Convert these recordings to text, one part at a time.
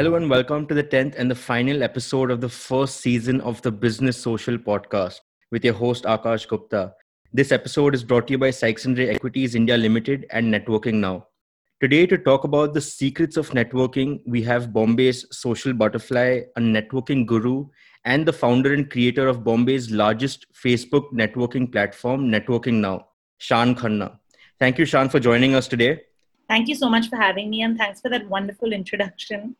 Hello and welcome to the 10th and the final episode of the first season of the Business Social podcast with your host Akash Gupta. This episode is brought to you by Sykes and Equities India Limited and Networking Now. Today, to talk about the secrets of networking, we have Bombay's social butterfly, a networking guru, and the founder and creator of Bombay's largest Facebook networking platform, Networking Now, Shaan Khanna. Thank you, Shaan, for joining us today. Thank you so much for having me, and thanks for that wonderful introduction.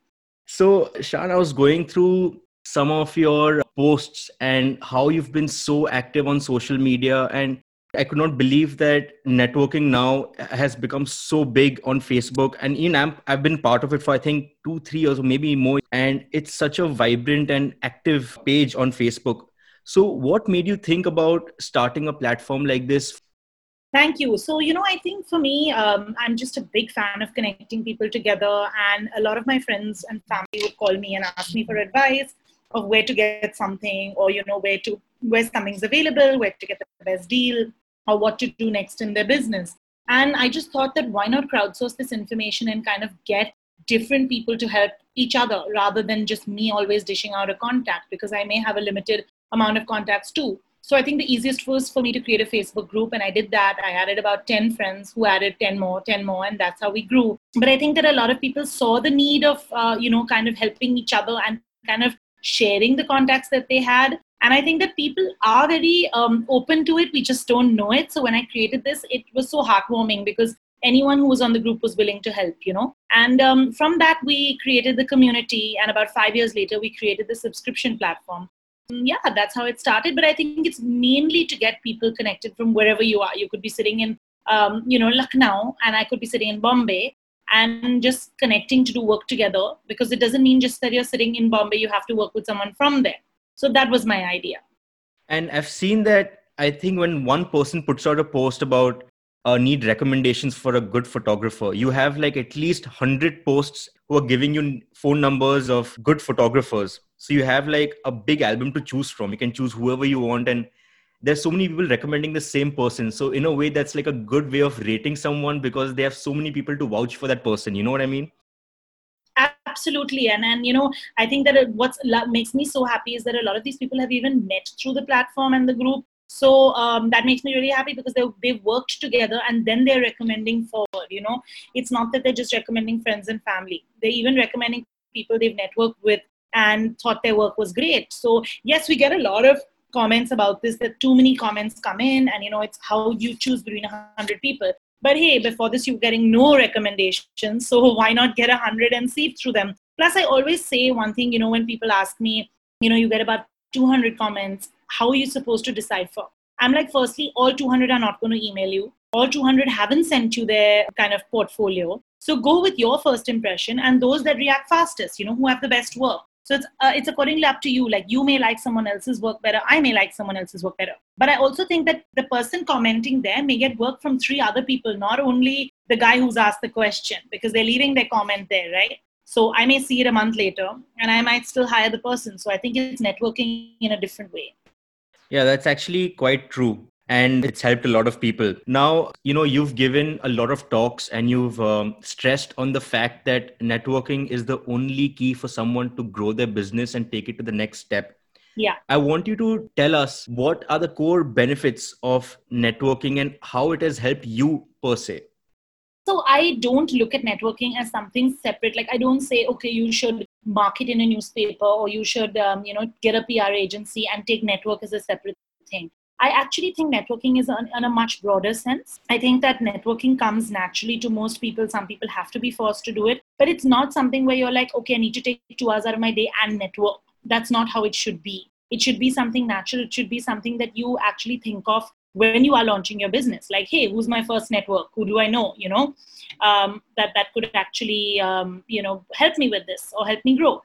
So, Shaan, I was going through some of your posts and how you've been so active on social media. And I could not believe that networking now has become so big on Facebook. And in AMP, I've been part of it for I think two, three years or maybe more. And it's such a vibrant and active page on Facebook. So, what made you think about starting a platform like this Thank you. So, you know, I think for me, um, I'm just a big fan of connecting people together. And a lot of my friends and family would call me and ask me for advice of where to get something or, you know, where to, where something's available, where to get the best deal, or what to do next in their business. And I just thought that why not crowdsource this information and kind of get different people to help each other rather than just me always dishing out a contact because I may have a limited amount of contacts too. So I think the easiest was for me to create a Facebook group, and I did that. I added about 10 friends who added 10 more, 10 more, and that's how we grew. But I think that a lot of people saw the need of, uh, you know, kind of helping each other and kind of sharing the contacts that they had. And I think that people are very um, open to it. We just don't know it. So when I created this, it was so heartwarming because anyone who was on the group was willing to help, you know. And um, from that, we created the community. And about five years later, we created the subscription platform yeah, that's how it started. But I think it's mainly to get people connected from wherever you are. You could be sitting in, um, you know, Lucknow, and I could be sitting in Bombay, and just connecting to do work together. Because it doesn't mean just that you're sitting in Bombay, you have to work with someone from there. So that was my idea. And I've seen that. I think when one person puts out a post about uh, need recommendations for a good photographer, you have like at least 100 posts who are giving you phone numbers of good photographers. So you have like a big album to choose from. You can choose whoever you want and there's so many people recommending the same person. So in a way that's like a good way of rating someone because they have so many people to vouch for that person. You know what i mean? Absolutely. And and you know i think that what makes me so happy is that a lot of these people have even met through the platform and the group so um, that makes me really happy because they, they've worked together and then they're recommending forward you know it's not that they're just recommending friends and family they're even recommending people they've networked with and thought their work was great. So, yes, we get a lot of comments about this that too many comments come in, and you know, it's how you choose between 100 people. But hey, before this, you're getting no recommendations. So, why not get 100 and see through them? Plus, I always say one thing, you know, when people ask me, you know, you get about 200 comments, how are you supposed to decipher? I'm like, firstly, all 200 are not going to email you. All 200 haven't sent you their kind of portfolio. So go with your first impression and those that react fastest, you know, who have the best work. So it's uh, it's accordingly up to you. Like you may like someone else's work better, I may like someone else's work better. But I also think that the person commenting there may get work from three other people, not only the guy who's asked the question, because they're leaving their comment there, right? So I may see it a month later, and I might still hire the person. So I think it's networking in a different way. Yeah, that's actually quite true and it's helped a lot of people. Now, you know, you've given a lot of talks and you've um, stressed on the fact that networking is the only key for someone to grow their business and take it to the next step. Yeah. I want you to tell us what are the core benefits of networking and how it has helped you per se. So I don't look at networking as something separate. Like I don't say, okay, you should market in a newspaper or you should, um, you know, get a PR agency and take network as a separate thing. I actually think networking is on, on, a much broader sense. I think that networking comes naturally to most people. Some people have to be forced to do it, but it's not something where you're like, okay, I need to take two hours out of my day and network. That's not how it should be. It should be something natural. It should be something that you actually think of when you are launching your business. Like, hey, who's my first network? Who do I know? You know, um, that that could actually um, you know help me with this or help me grow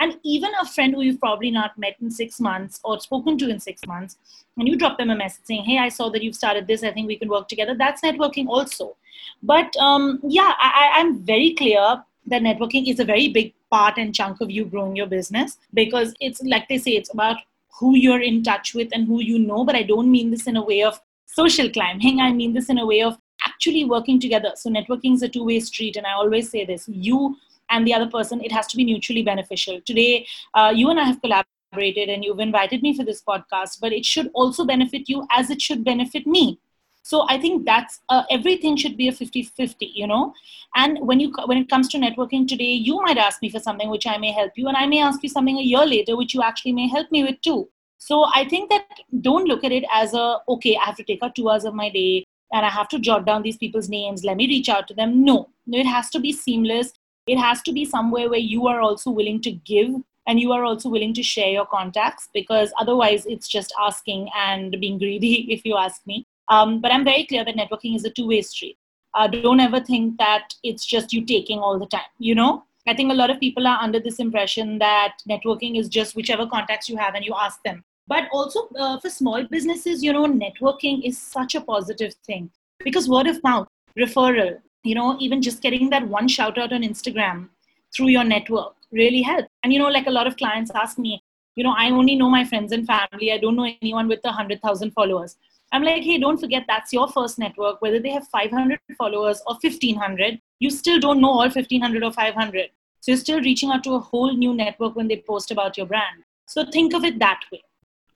and even a friend who you've probably not met in six months or spoken to in six months, when you drop them a message saying, Hey, I saw that you've started this, I think we can work together, that's networking also. But um, yeah, I, I'm very clear that networking is a very big part and chunk of you growing your business because it's like they say, it's about who you're in touch with and who you know. But I don't mean this in a way of social climbing, I mean this in a way of actually working together. So networking is a two way street. And I always say this you and the other person, it has to be mutually beneficial. Today, uh, you and I have collaborated and you've invited me for this podcast, but it should also benefit you as it should benefit me. So I think that's uh, everything should be a 50-50, you know. And when you when it comes to networking today, you might ask me for something which I may help you, and I may ask you something a year later which you actually may help me with too. So I think that don't look at it as a okay, I have to take out two hours of my day and I have to jot down these people's names. Let me reach out to them. No, it has to be seamless. It has to be somewhere where you are also willing to give and you are also willing to share your contacts because otherwise it's just asking and being greedy, if you ask me. Um, but I'm very clear that networking is a two way street. Uh, don't ever think that it's just you taking all the time, you know? I think a lot of people are under this impression that networking is just whichever contacts you have and you ask them. But also uh, for small businesses, you know, networking is such a positive thing because word of mouth, referral, you know, even just getting that one shout out on Instagram through your network really helps. And, you know, like a lot of clients ask me, you know, I only know my friends and family. I don't know anyone with a 100,000 followers. I'm like, hey, don't forget that's your first network. Whether they have 500 followers or 1500, you still don't know all 1500 or 500. So you're still reaching out to a whole new network when they post about your brand. So think of it that way.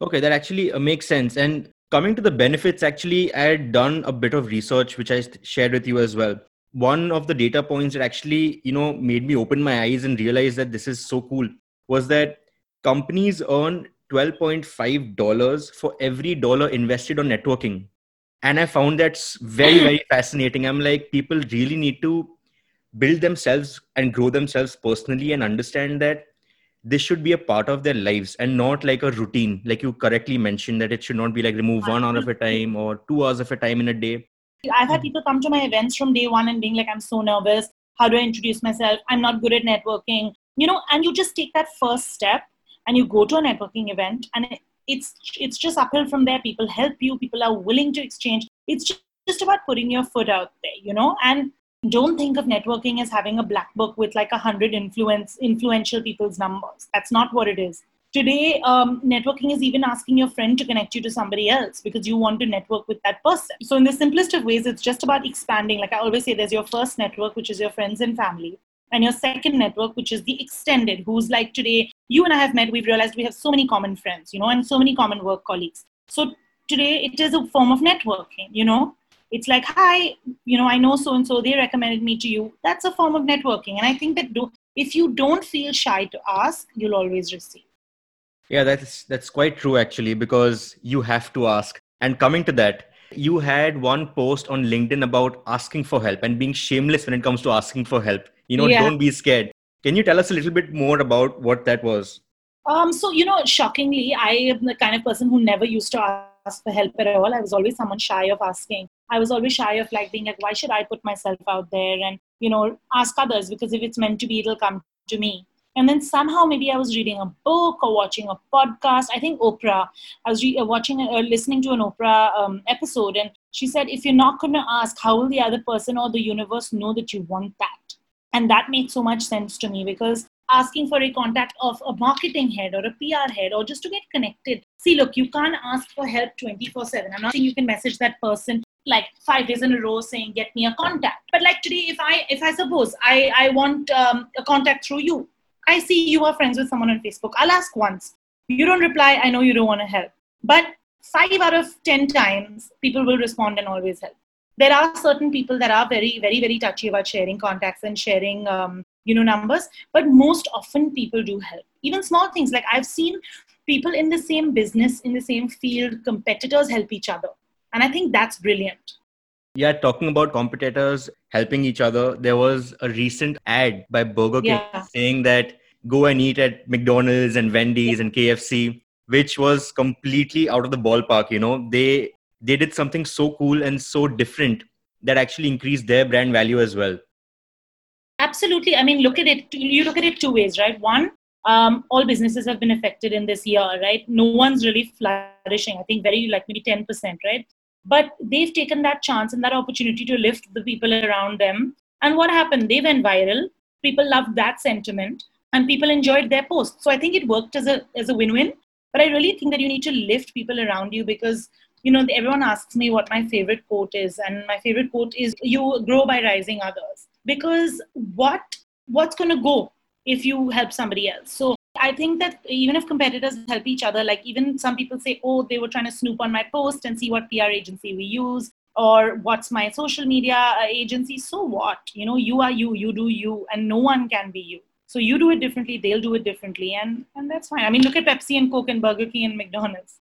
Okay, that actually uh, makes sense. And coming to the benefits, actually, I had done a bit of research, which I shared with you as well. One of the data points that actually, you know, made me open my eyes and realize that this is so cool was that companies earn $12.5 for every dollar invested on networking. And I found that's very, very fascinating. I'm like, people really need to build themselves and grow themselves personally and understand that this should be a part of their lives and not like a routine. Like you correctly mentioned that it should not be like remove one hour of a time or two hours of a time in a day. I've had people come to my events from day one and being like i'm so nervous. How do i introduce myself? I'm not good at networking. You know and you just take that first step and you go to a networking event and it's it's just uphill from there people help you people are willing to exchange it's just about putting your foot out there you know and don't think of networking as having a black book with like a hundred influence influential people's numbers. That's not what it is. Today, um, networking is even asking your friend to connect you to somebody else because you want to network with that person. So, in the simplest of ways, it's just about expanding. Like I always say, there's your first network, which is your friends and family, and your second network, which is the extended, who's like today, you and I have met, we've realized we have so many common friends, you know, and so many common work colleagues. So, today, it is a form of networking, you know, it's like hi you know i know so and so they recommended me to you. That's a form of networking. And i think that do, if you don't feel shy to ask you'll always receive. Yeah that's that's quite true actually because you have to ask. And coming to that you had one post on linkedin about asking for help and being shameless when it comes to asking for help you know yeah. don't be scared can you tell us a little bit more about what that was um, so you know shockingly i am the kind of person who never used to ask for help at all i was always someone shy of asking I was always shy of like being like, why should I put myself out there and, you know, ask others because if it's meant to be, it'll come to me. And then somehow maybe I was reading a book or watching a podcast. I think Oprah. I was re- uh, watching or uh, listening to an Oprah um, episode, and she said, if you're not going to ask, how will the other person or the universe know that you want that? And that made so much sense to me because asking for a contact of a marketing head or a PR head or just to get connected. See, look, you can't ask for help 24 7. I'm not saying you can message that person like five days in a row saying get me a contact. But like today if i if i suppose i i want um, a contact through you i see you are friends with someone on facebook. I'll ask once. You don't reply. I know you don't want to help. But five out of ten times people will respond and always help there are certain people that are very very very touchy about sharing contacts and sharing um, you know numbers but most often people do help even small things like i've seen people in the same business in the same field competitors help each other and I think that's brilliant. Yeah, talking about competitors helping each other, there was a recent ad by Burger King yeah. saying that go and eat at McDonald's and Wendy's yeah. and KFC, which was completely out of the ballpark. You know, they they did something so cool and so different that actually increased their brand value as well. Absolutely. I mean, look at it. You look at it two ways, right? One, um, all businesses have been affected in this year, right? No one's really flourishing. I think very like maybe ten percent, right? but they've taken that chance and that opportunity to lift the people around them and what happened they went viral people loved that sentiment and people enjoyed their post so i think it worked as a as a win-win but i really think that you need to lift people around you because you know everyone asks me what my favorite quote is and my favorite quote is you grow by rising others because what what's going to go if you help somebody else so I think that even if competitors help each other, like even some people say, oh, they were trying to snoop on my post and see what PR agency we use or what's my social media uh, agency. So what? You know, you are you, you do you, and no one can be you. So you do it differently, they'll do it differently, and, and that's fine. I mean, look at Pepsi and Coke and Burger King and McDonald's.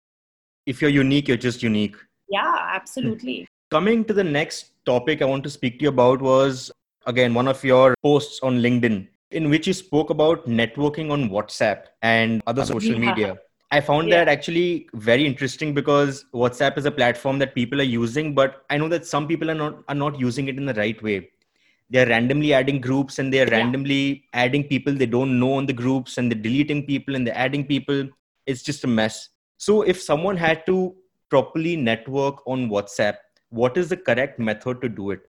If you're unique, you're just unique. Yeah, absolutely. Coming to the next topic I want to speak to you about was again one of your posts on LinkedIn in which you spoke about networking on WhatsApp and other social yeah. media. I found yeah. that actually very interesting because WhatsApp is a platform that people are using, but I know that some people are not are not using it in the right way. They're randomly adding groups and they're yeah. randomly adding people they don't know on the groups and they're deleting people and they're adding people. It's just a mess. So if someone had to properly network on WhatsApp, what is the correct method to do it?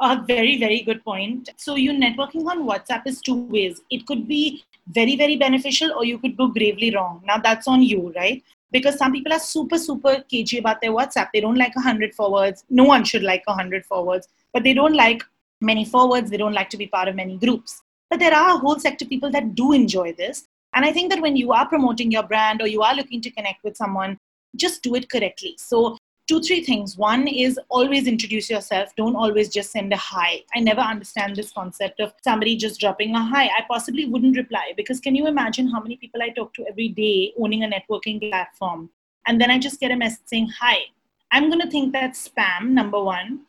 A very, very good point. So, you networking on WhatsApp is two ways. It could be very, very beneficial, or you could go gravely wrong. Now, that's on you, right? Because some people are super, super cagey about their WhatsApp. They don't like 100 forwards. No one should like 100 forwards, but they don't like many forwards. They don't like to be part of many groups. But there are a whole sector of people that do enjoy this. And I think that when you are promoting your brand or you are looking to connect with someone, just do it correctly. So two three things. One is always introduce yourself. Don't always just send a hi. I never understand this concept of somebody just dropping a hi. I possibly wouldn't reply because can you imagine how many people i talk to every day owning a networking platform? And then i just get a message saying hi. I'm going to think that's spam number one.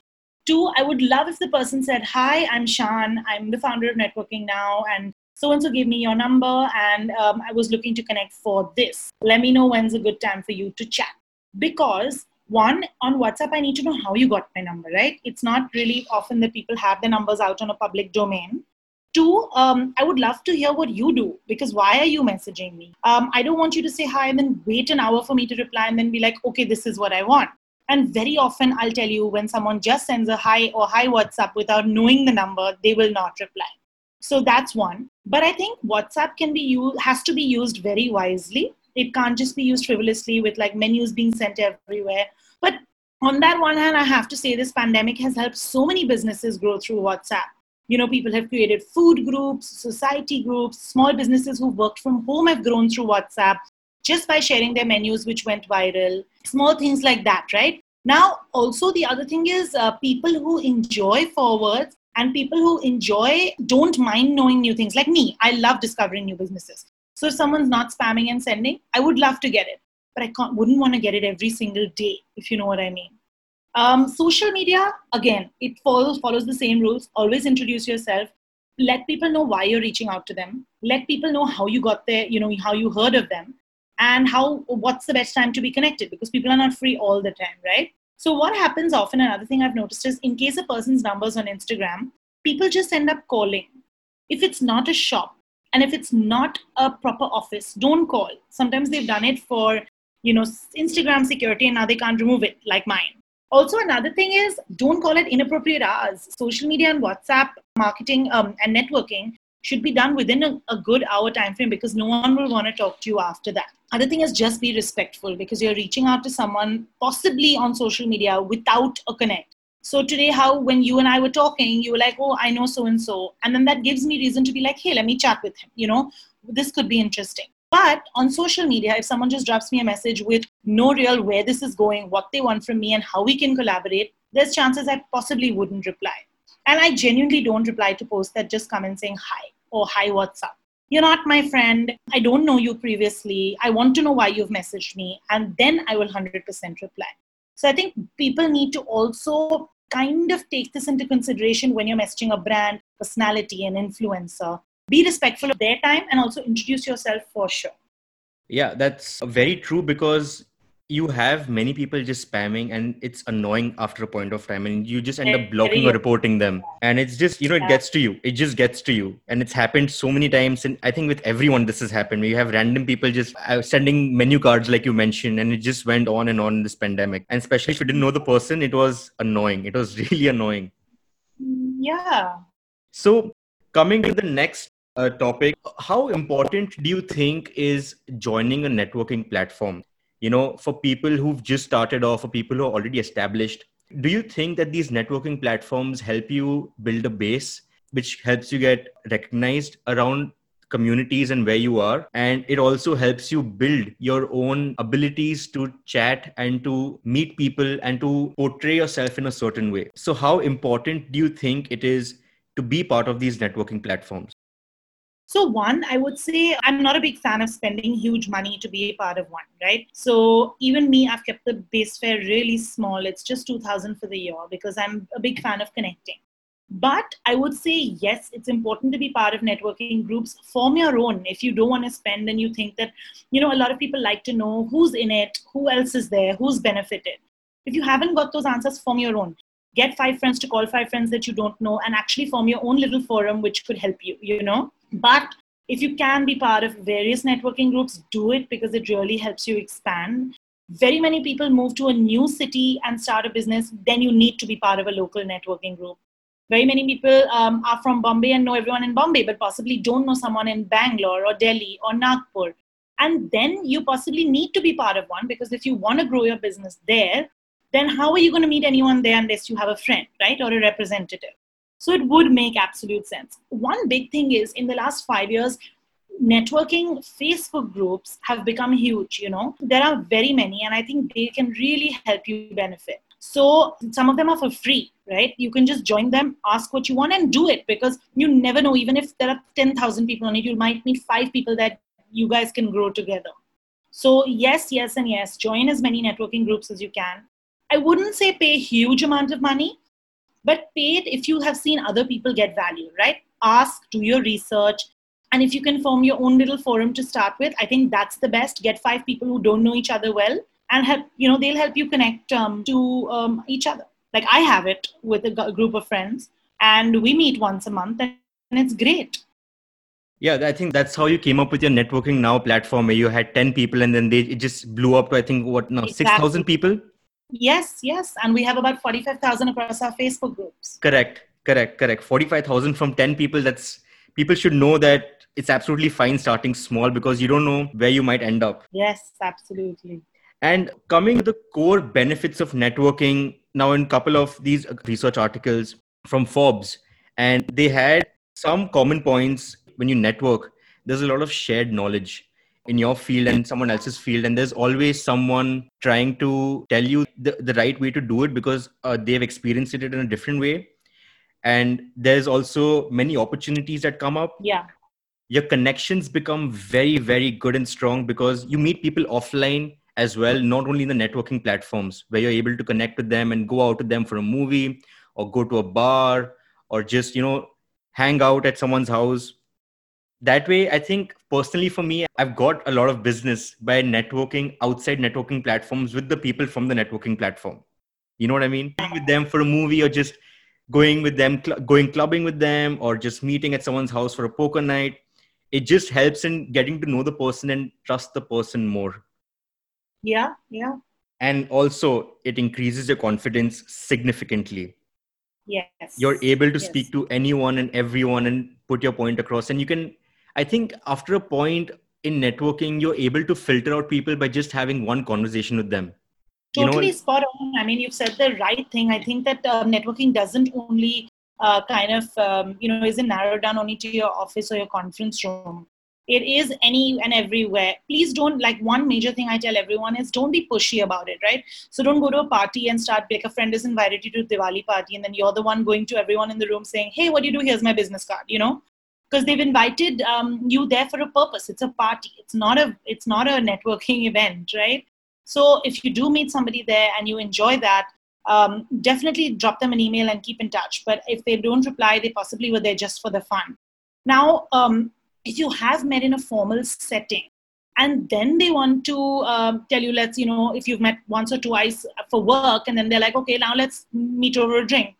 Two i would love if the person said hi i'm shaan. I'm the founder of networking now and so and so gave me your number and um, i was looking to connect for this. Let me know when's a good time for you to chat. Because one on whatsapp i need to know how you got my number right? It's not really often that people have their numbers out on a public domain. Two um, i would love to hear what you do because why are you messaging me? Um, i don't want you to say hi and then wait an hour for me to reply and then be like okay this is what i want. And very often i'll tell you when someone just sends a hi or hi whatsapp without knowing the number they will not reply so that's one but i think whatsapp can be used has to be used very wisely it can't just be used frivolously with like menus being sent everywhere. But on that one hand, I have to say this pandemic has helped so many businesses grow through WhatsApp. You know, people have created food groups, society groups, small businesses who worked from home have grown through WhatsApp just by sharing their menus, which went viral. Small things like that, right? Now, also, the other thing is uh, people who enjoy forwards and people who enjoy don't mind knowing new things. Like me, I love discovering new businesses. So if someone's not spamming and sending, I would love to get it, but I can't, wouldn't want to get it every single day, if you know what I mean. Um, social media, again, it follows follows the same rules. Always introduce yourself. Let people know why you're reaching out to them. Let people know how you got there, you know, how you heard of them, and how what's the best time to be connected because people are not free all the time, right? So what happens often, another thing I've noticed is in case a person's numbers on Instagram, people just end up calling. If it's not a shop, and if it's not a proper office don't call. Sometimes they've done it for you know instagram security and now they can't remove it like mine. Also another thing is don't call it inappropriate hours. Social media and whatsapp marketing um, and networking should be done within a, a good hour time frame because no one will want to talk to you after that other thing is just be respectful because you're reaching out to someone possibly on social media without a connect so today, how when you and I were talking, you were like, "Oh, I know so and so," and then that gives me reason to be like, "Hey, let me chat with him." You know, this could be interesting. But on social media, if someone just drops me a message with no real where this is going, what they want from me, and how we can collaborate, there's chances I possibly wouldn't reply. And I genuinely don't reply to posts that just come in saying hi or hi, what's up. You're not my friend. I don't know you previously. I want to know why you've messaged me. And then I will 100% reply. So I think people need to also kind of take this into consideration when you're messaging a brand, personality, and influencer. Be respectful of their time and also introduce yourself for sure. Yeah, that's very true because you have many people just spamming and it's annoying after a point of time and you just end up blocking or reporting them. And it's just you know it gets to you. It just gets to you. And it's happened so many times and i think with everyone this has happened you have random people just uh, sending menu cards like you mentioned and it just went on and on in this pandemic. And especially if you didn't know the person it was annoying. It was really annoying. Yeah. So coming to the next uh, topic how important do you think is joining a networking platform you know for people who've just started off for people who are already established do you think that these networking platforms help you build a base which helps you get recognized around communities and where you are? And it also helps you build your own abilities to chat and to meet people and to portray yourself in a certain way. So how important do you think it is to be part of these networking platforms so, one, I would say I'm not a big fan of spending huge money to be a part of one, right? So, even me, I've kept the base fare really small. It's just 2000 for the year because I'm a big fan of connecting. But I would say, yes, it's important to be part of networking groups. Form your own. If you don't want to spend and you think that, you know, a lot of people like to know who's in it, who else is there, who's benefited. If you haven't got those answers, form your own. Get five friends to call five friends that you don't know and actually form your own little forum which could help you, you know? But if you can be part of various networking groups, do it because it really helps you expand. Very many people move to a new city and start a business, then you need to be part of a local networking group. Very many people um, are from Bombay and know everyone in Bombay, but possibly don't know someone in Bangalore or Delhi or Nagpur. And then you possibly need to be part of one because if you want to grow your business there, then how are you going to meet anyone there unless you have a friend, right, or a representative? So it would make absolute sense. One big thing is in the last five years, networking Facebook groups have become huge. You know, there are very many, and I think they can really help you benefit. So some of them are for free, right? You can just join them, ask what you want, and do it because you never know. Even if there are 10,000 people on it, you might meet five people that you guys can grow together. So, yes, yes, and yes, join as many networking groups as you can. I wouldn't say pay a huge amount of money, but pay it if you have seen other people get value, right? Ask, do your research. And if you can form your own little forum to start with, I think that's the best. Get five people who don't know each other well and help, you know, they'll help you connect um, to um, each other. Like I have it with a group of friends and we meet once a month and it's great. Yeah, I think that's how you came up with your networking now platform where you had 10 people and then they it just blew up to I think what now exactly. 6,000 people? Yes, yes. And we have about 45,000 across our Facebook groups. Correct, correct, correct. 45,000 from 10 people. That's people should know that it's absolutely fine starting small because you don't know where you might end up. Yes, absolutely. And coming to the core benefits of networking, now in a couple of these research articles from Forbes, and they had some common points when you network. There's a lot of shared knowledge in your field and someone else's field and there's always someone trying to tell you the, the right way to do it because uh, they've experienced it in a different way. And there's also many opportunities that come up. Yeah. Your connections become very very good and strong because you meet people offline as well not only in the networking platforms where you're able to connect with them and go out with them for a movie or go to a bar or just you know hang out at someone's house that way i think personally for me i've got a lot of business by networking outside networking platforms with the people from the networking platform. You know what i mean? Being with them for a movie or just going with them cl- going clubbing with them or just meeting at someone's house for a poker night it just helps in getting to know the person and trust the person more. Yeah yeah. And also it increases your confidence significantly. Yes. You're able to yes. speak to anyone and everyone and put your point across and you can I think after a point in networking, you're able to filter out people by just having one conversation with them. Totally you know, spot on. I mean, you've said the right thing. I think that uh, networking doesn't only uh, kind of, um, you know, isn't narrowed down only to your office or your conference room. It is any and everywhere. Please don't, like, one major thing I tell everyone is don't be pushy about it, right? So don't go to a party and start, like, a friend has invited you to a Diwali party, and then you're the one going to everyone in the room saying, hey, what do you do? Here's my business card, you know? Because they've invited um, you there for a purpose. It's a party. It's not a it's not a networking event right? So if you do meet somebody there and you enjoy that um, definitely drop them an email and keep in touch. But if they don't reply they possibly were there just for the fun. Now um, if you have met in a formal setting and then they want to um, tell you let's you know if you've met once or twice for work and then they're like okay now let's meet over a drink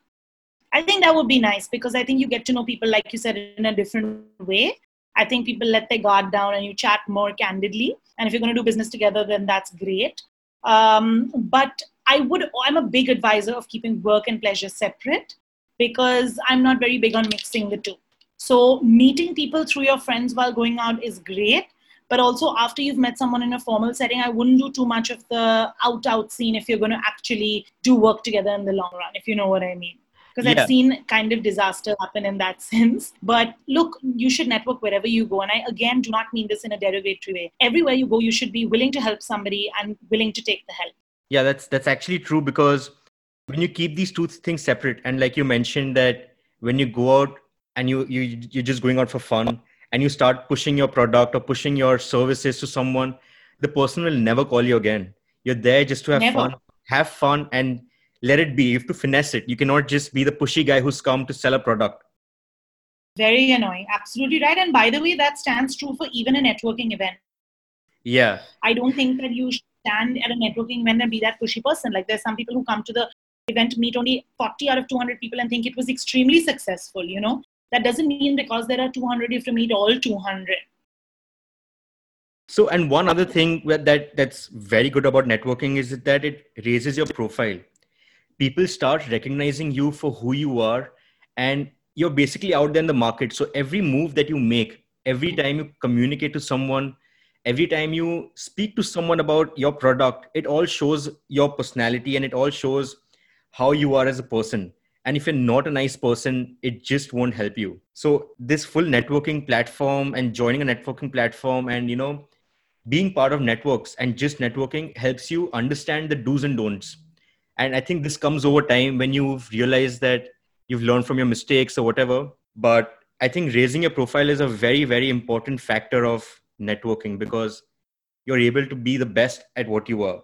I think that would be nice because I think you get to know people, like you said, in a different way. I think people let their guard down and you chat more candidly. And if you're going to do business together, then that's great. Um, but I would, I'm a big advisor of keeping work and pleasure separate because I'm not very big on mixing the two. So meeting people through your friends while going out is great. But also after you've met someone in a formal setting, I wouldn't do too much of the out out scene if you're going to actually do work together in the long run, if you know what I mean. Because Yeah. I've seen kind of disaster happen in that sense. But look, you should network wherever you go. And I again do not mean this in a derogatory way. Everywhere you go, you should be willing to help somebody and willing to take the help. Yeah, that's that's actually true because when you keep these two things separate, and like you mentioned that when you go out and you you you're just going out for fun and you start pushing your product or pushing your services to someone, the person will never call you again. You're there just to have Never. fun, have fun, and let it be. You have to finesse it. You cannot just be the pushy guy who's come to sell a product. Very annoying. Absolutely right. And by the way, that stands true for even a networking event. Yeah, I don't think that you should stand at a networking event and be that pushy person. Like there's some people who come to the event, to meet only 40 out of 200 people and think it was extremely successful, you know? That doesn't mean because there are 200, you have to meet all 200. So, and one other thing that that- that's very good about networking is that it raises your profile. People start recognizing you for who you are, and you're basically out there in the market. So, every move that you make, every time you communicate to someone, every time you speak to someone about your product, it all shows your personality and it all shows how you are as a person. And if you're not a nice person, it just won't help you. So, this full networking platform and joining a networking platform and, you know, being part of networks and just networking helps you understand the do's and don'ts. And I think this comes over time when you've realized that you've learned from your mistakes or whatever. But I think raising your profile is a very, very important factor of networking because you're able to be the best at what you are.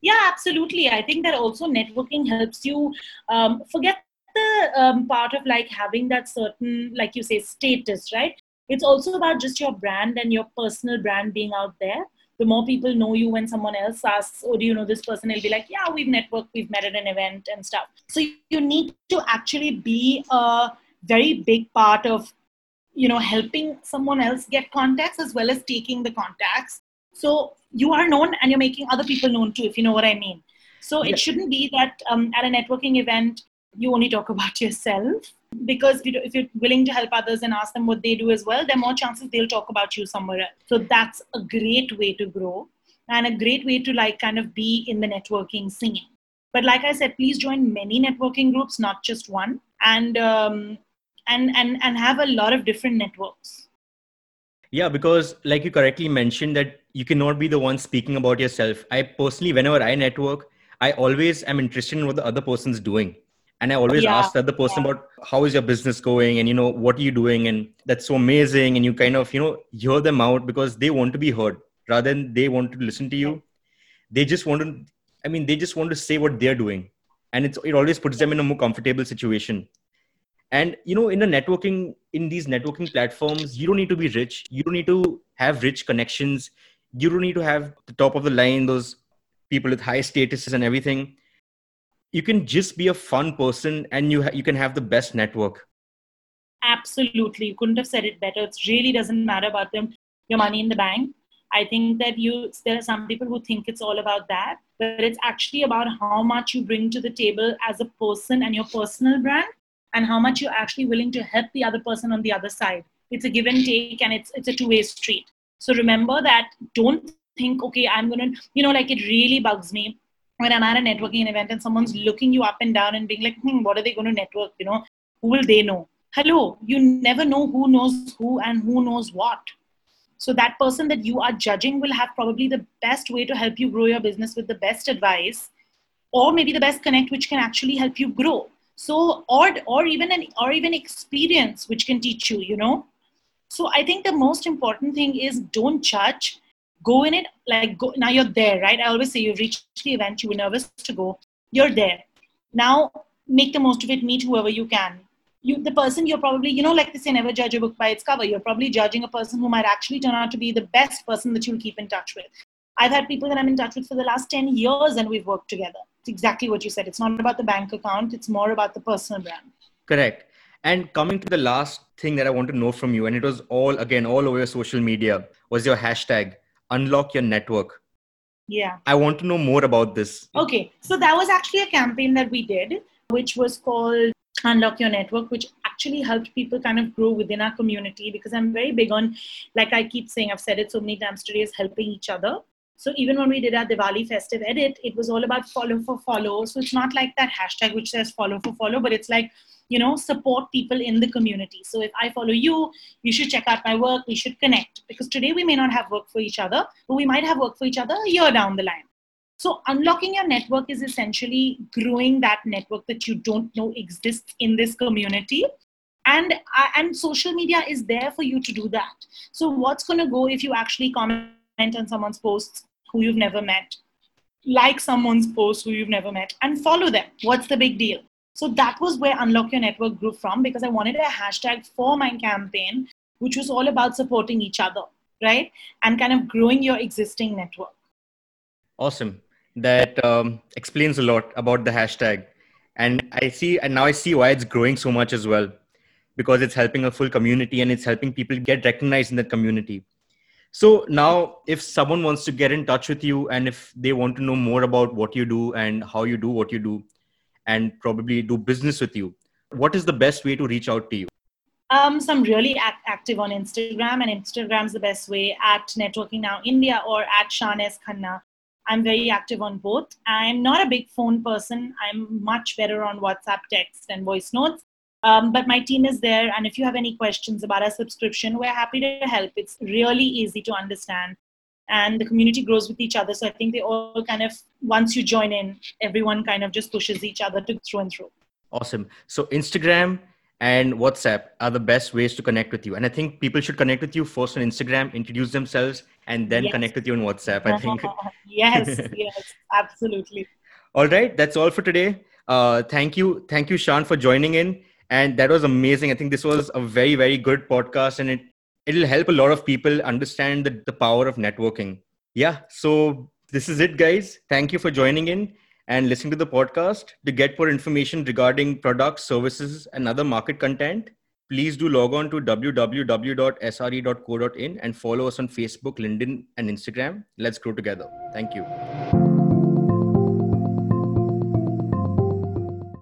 Yeah, absolutely. I think that also networking helps you um, forget the um, part of like having that certain, like you say, status, right? It's also about just your brand and your personal brand being out there. The more people know you when someone else asks, Oh, do you know this person? It'll be like, Yeah, we've networked, we've met at an event and stuff. So you need to actually be a very big part of you know helping someone else get contacts as well as taking the contacts so you are known and you're making other people known too if you know what i mean so Yeah. it shouldn't be that um, at a networking event you only talk about yourself because if you- if you're willing to help others and ask them what they do as well there are more chances they'll talk about you somewhere else so that's a great way to grow and a great way to like kind of be in the networking scene but like i said please join many networking groups not just one and um, and and and have a lot of different networks Yeah, because like you correctly mentioned that you cannot be the one speaking about yourself. I personally, whenever I network, I always am interested in what the other person's doing. And I always Yeah, ask the other person yeah. about how is your business going and you know what are you doing and that's so amazing and you kind of you know hear them out because they want to be heard rather than they want to listen to you. They just want to I mean they just want to say what they're doing. And it's it always puts them in a more comfortable situation and you know in a networking in these networking platforms you don't need to be rich you don't need to have rich connections you don't need to have the top of the line those people with high statuses and everything you can just be a fun person and you ha- you can have the best network. Absolutely. You couldn't have said it better. It really doesn't matter about them. Your money in the bank. I think that you there are some people who think it's all about that but it's actually about how much you bring to the table as a person and your personal brand and how much you're actually willing to help the other person on the other side. It's a give and take and it's it's a two-way street. So remember that. Don't think okay i'm gonna you know like it really bugs me when i'm at a networking event and someone's looking you up and down and being like hmm, what are they going to network you know? Who will they know? Hello you never know who knows who and who knows what. So that person that you are judging will have probably the best way to help you grow your business with the best advice or maybe the best connect which can actually help you grow. So or or even an or even experience which can teach you you know? So i think the most important thing is don't judge go in it like go now you're there right? I always say you've reached the event you were nervous to go. You're there. Now make the most of it meet whoever you can. You the person you're probably you know like they say never judge a book by its cover. You're probably judging a person who might actually turn out to be the best person that you'll keep in touch with. I've had people that i'm in touch with for the last 10 years and we've worked together. It's exactly what you said. It's not about the bank account. It's more about the personal brand. Correct. And coming to the last thing that i want to know from you and it was all again all over your social media was your hashtag unlock your network. Yeah. I want to know more about this. Okay, so that was actually a campaign that we did, which was called Unlock Your Network, which actually helped people kind of grow within our community because I'm very big on, like I keep saying, I've said it so many times today, is helping each other. So even when we did our Diwali festive edit, it was all about follow for follow. So it's not like that hashtag which says follow for follow, but it's like, you know, support people in the community. So if I follow you, you should check out my work. We should connect because today we may not have work for each other, but we might have work for each other a year down the line. So unlocking your network is essentially growing that network that you don't know exists in this community. And, uh, and social media is there for you to do that. So what's going to go if you actually comment on someone's posts who you've never met, like someone's post who you've never met, and follow them. What's the big deal? So that was where Unlock Your Network grew from because I wanted a hashtag for my campaign, which was all about supporting each other, right? And kind of growing your existing network. Awesome. That um, explains a lot about the hashtag. And I see, and now I see why it's growing so much as well, because it's helping a full community and it's helping people get recognized in that community. So now, if someone wants to get in touch with you and if they want to know more about what you do and how you do what you do, and probably do business with you, what is the best way to reach out to you? Um, so I'm really act- active on Instagram, and Instagram's the best way at Networking Now India or at Shanes Khanna. I'm very active on both. I'm not a big phone person. I'm much better on WhatsApp text and voice notes. Um, but my team is there, and if you have any questions about our subscription, we're happy to help. It's really easy to understand, and the community grows with each other. So I think they all kind of, once you join in, everyone kind of just pushes each other to through and through. Awesome. So Instagram and WhatsApp are the best ways to connect with you, and I think people should connect with you first on Instagram, introduce themselves, and then yes. connect with you on WhatsApp. I think. yes, yes, absolutely. All right, that's all for today. Uh, thank you, thank you, Shaan, for joining in and that was amazing. I think this was a very very good podcast and it it'll help a lot of people understand the, the power of networking. Yeah so this is it guys. Thank you for joining in and listening to the podcast. To get more information regarding products services and other market content please do log on to www.sre.co.in and follow us on facebook linkedin and instagram. Let's grow together. Thank you